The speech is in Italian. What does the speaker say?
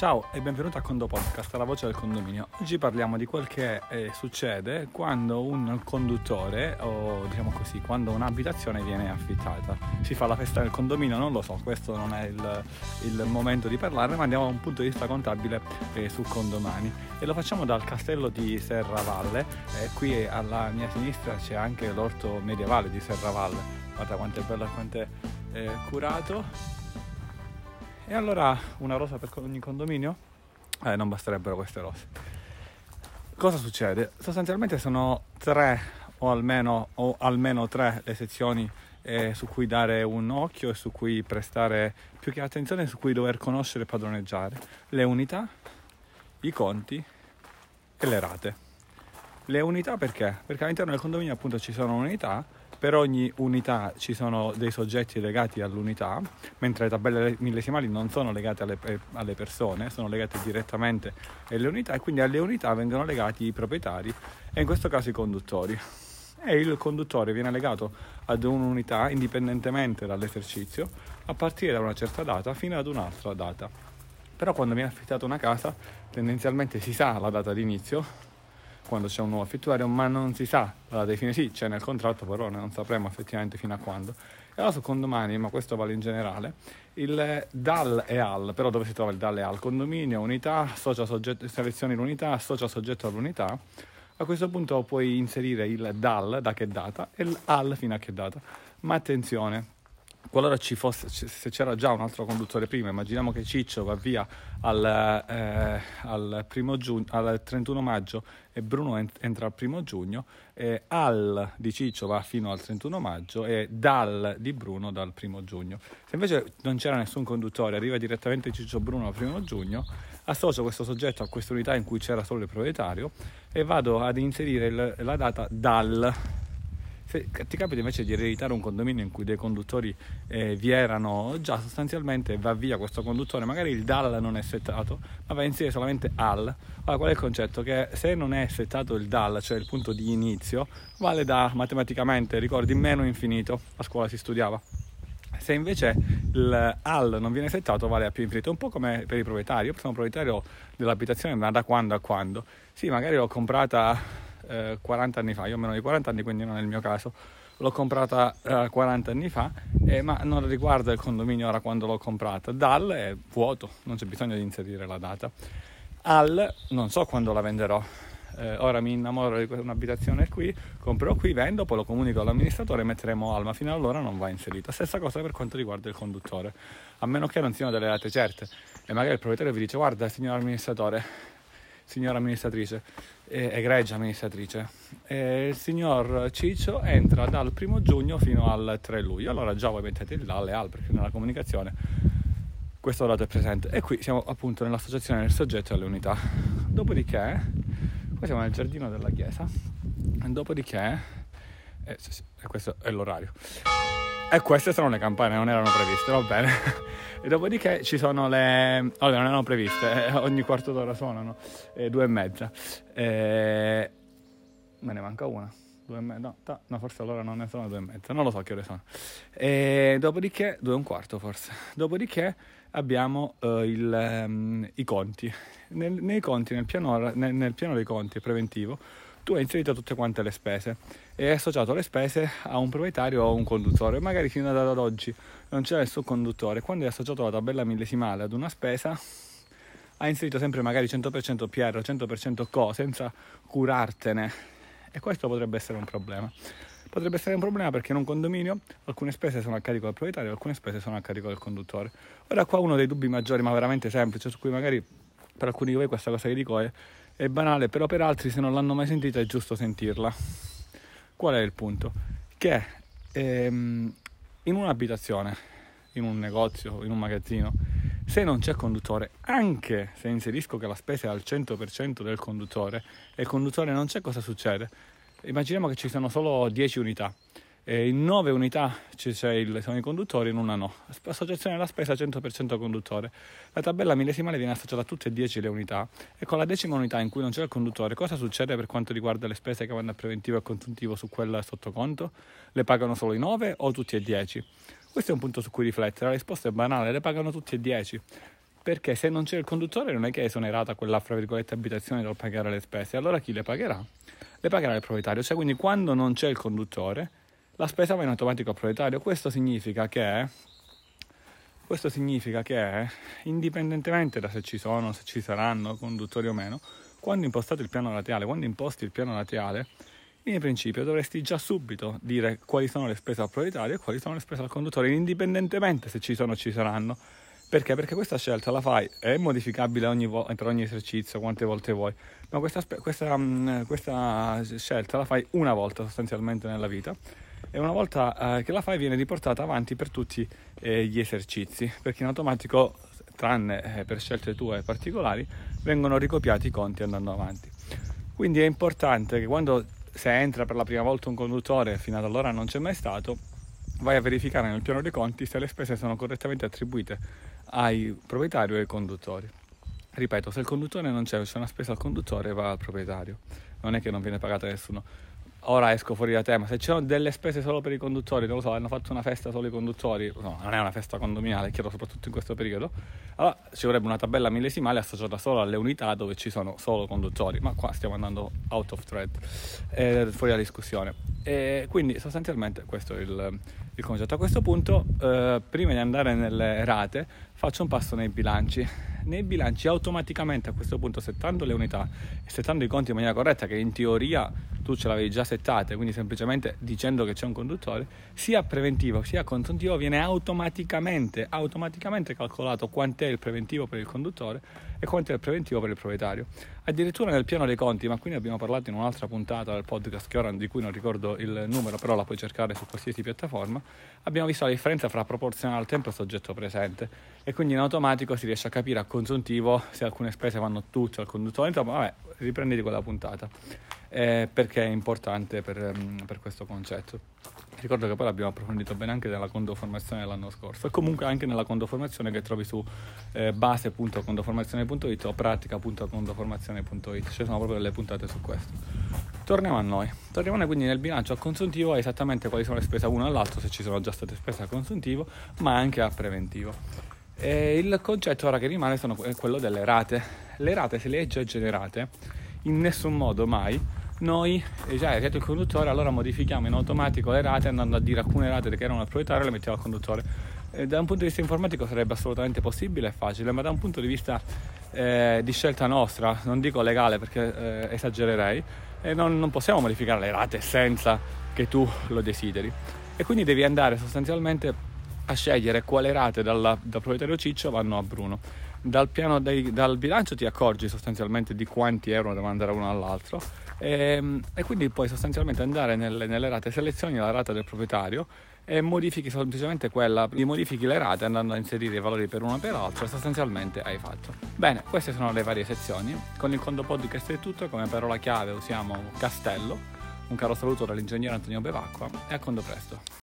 Ciao e benvenuto a Condo Podcast, la voce del condominio. Oggi parliamo di quel che eh, succede quando un conduttore, o diciamo così, quando un'abitazione viene affittata. Si fa la festa nel condominio, non lo so, questo non è il, il momento di parlarne, ma andiamo da un punto di vista contabile eh, su condomani. E lo facciamo dal castello di Serravalle, eh, qui alla mia sinistra c'è anche l'orto medievale di Serravalle. Guarda quanto è bello e quanto è eh, curato e allora una rosa per ogni condominio? Eh, non basterebbero queste rose. Cosa succede? Sostanzialmente sono tre o almeno, o almeno tre le sezioni eh, su cui dare un occhio e su cui prestare più che attenzione, su cui dover conoscere e padroneggiare. Le unità, i conti e le rate. Le unità perché? Perché all'interno del condominio appunto ci sono unità per ogni unità ci sono dei soggetti legati all'unità, mentre le tabelle millesimali non sono legate alle, eh, alle persone, sono legate direttamente alle unità e quindi alle unità vengono legati i proprietari e in questo caso i conduttori. E il conduttore viene legato ad un'unità indipendentemente dall'esercizio a partire da una certa data fino ad un'altra data. Però quando viene affittata una casa tendenzialmente si sa la data di inizio, quando c'è un nuovo affittuario, ma non si sa la fine, sì, c'è nel contratto, però non sapremo effettivamente fino a quando. E allora su condomani, ma questo vale in generale, il DAL e AL, però dove si trova il DAL e AL? Condominio, unità, associa soggetto, selezioni l'unità, associa soggetto all'unità. A questo punto puoi inserire il DAL, da che data, e l'AL fino a che data. Ma attenzione, qualora ci fosse, se c'era già un altro conduttore prima, immaginiamo che Ciccio va via al, eh, al, giugno, al 31 maggio e Bruno entra al primo giugno, eh, al di Ciccio va fino al 31 maggio e dal di Bruno dal primo giugno. Se invece non c'era nessun conduttore, arriva direttamente Ciccio Bruno al primo giugno, associo questo soggetto a questa unità in cui c'era solo il proprietario e vado ad inserire il, la data dal se ti capita invece di ereditare un condominio in cui dei conduttori eh, vi erano già sostanzialmente va via questo conduttore, magari il DAL non è settato, ma va insieme solamente AL. Allora qual è il concetto? Che se non è settato il DAL, cioè il punto di inizio, vale da matematicamente, ricordi, meno infinito, a scuola si studiava. Se invece il AL non viene settato vale a più infinito, un po' come per i proprietari. Io sono proprietario dell'abitazione ma da quando a quando? Sì, magari l'ho comprata eh, 40 anni fa, io ho meno di 40 anni quindi non è il mio caso, l'ho comprata eh, 40 anni fa, eh, ma non riguarda il condominio ora quando l'ho comprata. Dal è vuoto, non c'è bisogno di inserire la data. Al non so quando la venderò. Eh, ora mi innamoro di un'abitazione qui, comprerò qui, vendo, poi lo comunico all'amministratore e metteremo Alma. Fino ad allora non va inserita. Stessa cosa per quanto riguarda il conduttore, a meno che non siano delle date certe. E magari il proprietario vi dice: Guarda, signor amministratore, signora amministratrice, eh, egregia amministratrice, e il signor Ciccio entra dal primo giugno fino al 3 luglio. Allora già voi mettete il dalle al perché nella comunicazione questo dato è presente. E qui siamo appunto nell'associazione del soggetto e alle unità. Dopodiché, qua siamo nel giardino della chiesa, dopodiché, eh, questo è l'orario. E queste sono le campane, non erano previste, va bene. E dopodiché ci sono le... Allora, non erano previste, eh, ogni quarto d'ora suonano, eh, due e mezza. Eh, me ne manca una. Due e mezza, no, no, forse allora non ne sono due e mezza, non lo so che ore sono. E dopodiché, due e un quarto forse. Dopodiché abbiamo uh, il, um, i conti. Nel, nei conti, nel piano, nel, nel piano dei conti preventivo, tu hai inserito tutte quante le spese e hai associato le spese a un proprietario o a un conduttore. Magari fino ad oggi non c'è nessun conduttore. Quando hai associato la tabella millesimale ad una spesa, hai inserito sempre magari 100% PR, 100% CO, senza curartene. E questo potrebbe essere un problema. Potrebbe essere un problema perché in un condominio alcune spese sono a carico del proprietario, alcune spese sono a carico del conduttore. Ora qua uno dei dubbi maggiori, ma veramente semplice, su cui magari per alcuni di voi questa cosa che dico è è banale, però per altri se non l'hanno mai sentita è giusto sentirla. Qual è il punto? Che ehm, in un'abitazione, in un negozio, in un magazzino, se non c'è conduttore, anche se inserisco che la spesa è al 100% del conduttore e il conduttore non c'è, cosa succede? Immaginiamo che ci sono solo 10 unità eh, in 9 unità il, sono i conduttori, in una no. Associazione della spesa 100% conduttore. La tabella millesimale viene associata a tutte e 10 le unità e con la decima unità in cui non c'è il conduttore, cosa succede per quanto riguarda le spese che vanno a preventivo e consuntivo su quel sottoconto? Le pagano solo i 9 o tutti e 10? Questo è un punto su cui riflettere. La risposta è banale, le pagano tutti e 10. perché se non c'è il conduttore non è che è esonerata quella, fra virgolette, abitazione dal pagare le spese, allora chi le pagherà? Le pagherà il proprietario, cioè quindi quando non c'è il conduttore la spesa va in automatico al proprietario, questo significa che questo significa che, indipendentemente da se ci sono, se ci saranno conduttori o meno, quando impostate il piano laterale, quando imposti il piano laterale, in principio dovresti già subito dire quali sono le spese al proprietario e quali sono le spese al conduttore, indipendentemente se ci sono o ci saranno. Perché? Perché questa scelta la fai, è modificabile ogni vo- per ogni esercizio, quante volte vuoi, ma questa, questa, mm, questa scelta la fai una volta sostanzialmente nella vita e una volta eh, che la fai viene riportata avanti per tutti eh, gli esercizi, perché in automatico, tranne eh, per scelte tue particolari, vengono ricopiati i conti andando avanti. Quindi è importante che quando se entra per la prima volta un conduttore, fino ad allora non c'è mai stato, vai a verificare nel piano dei conti se le spese sono correttamente attribuite ai proprietari o ai conduttori. Ripeto, se il conduttore non c'è, c'è una spesa al conduttore, va al proprietario. Non è che non viene pagata nessuno ora esco fuori da tema, se c'erano delle spese solo per i conduttori, non lo so, hanno fatto una festa solo i conduttori, no, non è una festa condominiale, è chiaro, soprattutto in questo periodo, allora ci vorrebbe una tabella millesimale associata solo alle unità dove ci sono solo conduttori, ma qua stiamo andando out of thread, eh, fuori dalla discussione. E quindi sostanzialmente questo è il, il concetto. A questo punto, eh, prima di andare nelle rate, faccio un passo nei bilanci nei bilanci automaticamente a questo punto settando le unità e settando i conti in maniera corretta che in teoria tu ce l'avevi già settate quindi semplicemente dicendo che c'è un conduttore sia preventivo sia consuntivo viene automaticamente automaticamente calcolato quant'è il preventivo per il conduttore e quanto è il preventivo per il proprietario. Addirittura nel piano dei conti, ma qui ne abbiamo parlato in un'altra puntata del podcast che ora di cui non ricordo il numero, però la puoi cercare su qualsiasi piattaforma, abbiamo visto la differenza fra proporzionale al tempo e soggetto presente e quindi in automatico si riesce a capire a consuntivo se alcune spese vanno tutte al conduttore, insomma vabbè, riprenditi quella puntata eh, perché è importante per, mm, per questo concetto. Ricordo che poi l'abbiamo approfondito bene anche nella condoformazione dell'anno scorso e comunque anche nella condoformazione che trovi su eh, base.condoformazione.it o pratica.condoformazione.it, ci sono proprio delle puntate su questo. Torniamo a noi, torniamo quindi nel bilancio a consuntivo esattamente quali sono le spese a uno all'altro se ci sono già state spese a consuntivo ma anche a preventivo. E il concetto ora che rimane sono, è quello delle rate. Le rate se le hai già generate in nessun modo mai noi, eh, già è il conduttore, allora modifichiamo in automatico le rate andando a dire alcune rate che erano al proprietario e le mettiamo al conduttore. Eh, da un punto di vista informatico sarebbe assolutamente possibile e facile, ma da un punto di vista eh, di scelta nostra, non dico legale perché eh, esagererei, eh, non, non possiamo modificare le rate senza che tu lo desideri. E quindi devi andare sostanzialmente a scegliere quale rate dalla, dal proprietario Ciccio vanno a Bruno. Dal, dei, dal bilancio ti accorgi sostanzialmente di quanti euro devono andare uno all'altro e, ehm, e quindi puoi sostanzialmente andare nelle, nelle, rate, selezioni la rata del proprietario e modifichi semplicemente quella, modifichi le rate andando a inserire i valori per una per l'altra e sostanzialmente hai fatto. Bene, queste sono le varie sezioni. Con il Condo Podcast è tutto, come parola chiave usiamo castello. Un caro saluto dall'ingegnere Antonio Bevacqua e a Condo presto.